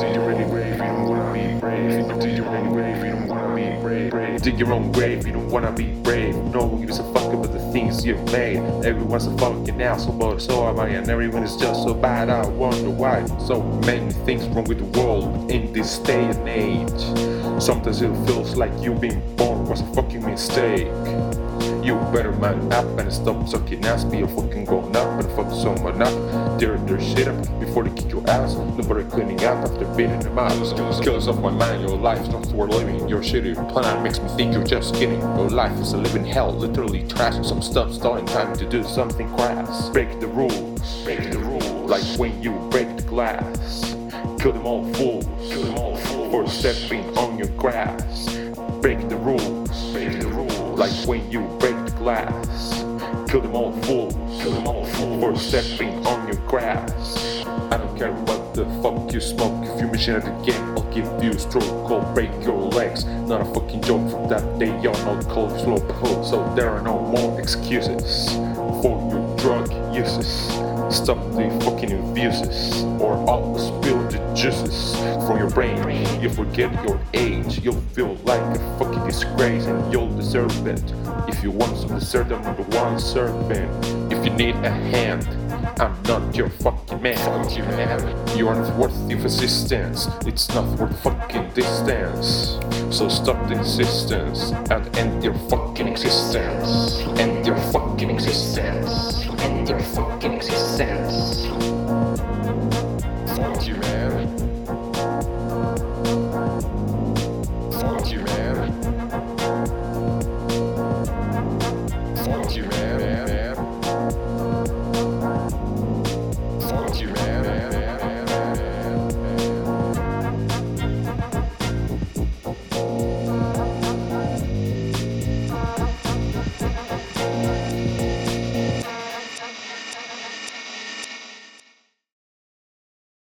dig your own grave, you don't wanna be brave. You don't wanna be brave. brave. Dig your own grave, you don't wanna be brave. No one gives a fuck about the things you've made. Everyone's a fucking asshole, but so am I, and everyone is just so bad. I wonder why. So many things wrong with the world in this day and age. Sometimes it feels like you being born was a fucking mistake. You better man up and stop sucking ass. Be a fucking grown up and fuck someone up. Tear their shit up before they kick your ass. Nobody cleaning up after beating them out. Skills of my mind, your life's not worth living. Your shitty plan makes me think you're just kidding. Your life is a living hell, literally trash. Some stuff starting time to do something crass. Break the rules, break the rules. Like when you break the glass. Kill them all fools, kill them all fools. For stepping on your grass. Break the rules. When you break the glass. Kill them all fools, kill them all fools. For stepping on your grass. I don't care what the fuck you smoke. If you machine at the game, I'll give you a stroke. I'll break your legs. Not a fucking joke from that day on. I'll call slow. So there are no more excuses for your drug uses. Stop the fucking abuses, or I'll spill the juices from your brain. You forget your age, you'll feel like a fucking disgrace, and you'll deserve it. If you want some dessert, I'm the one serving. If you need a hand, I'm not your fucking man. Fuck you, man. You are not worthy of assistance. It's not worth fucking distance. So stop the insistence and end your fucking existence. End your fucking existence. End your fucking existence. Funky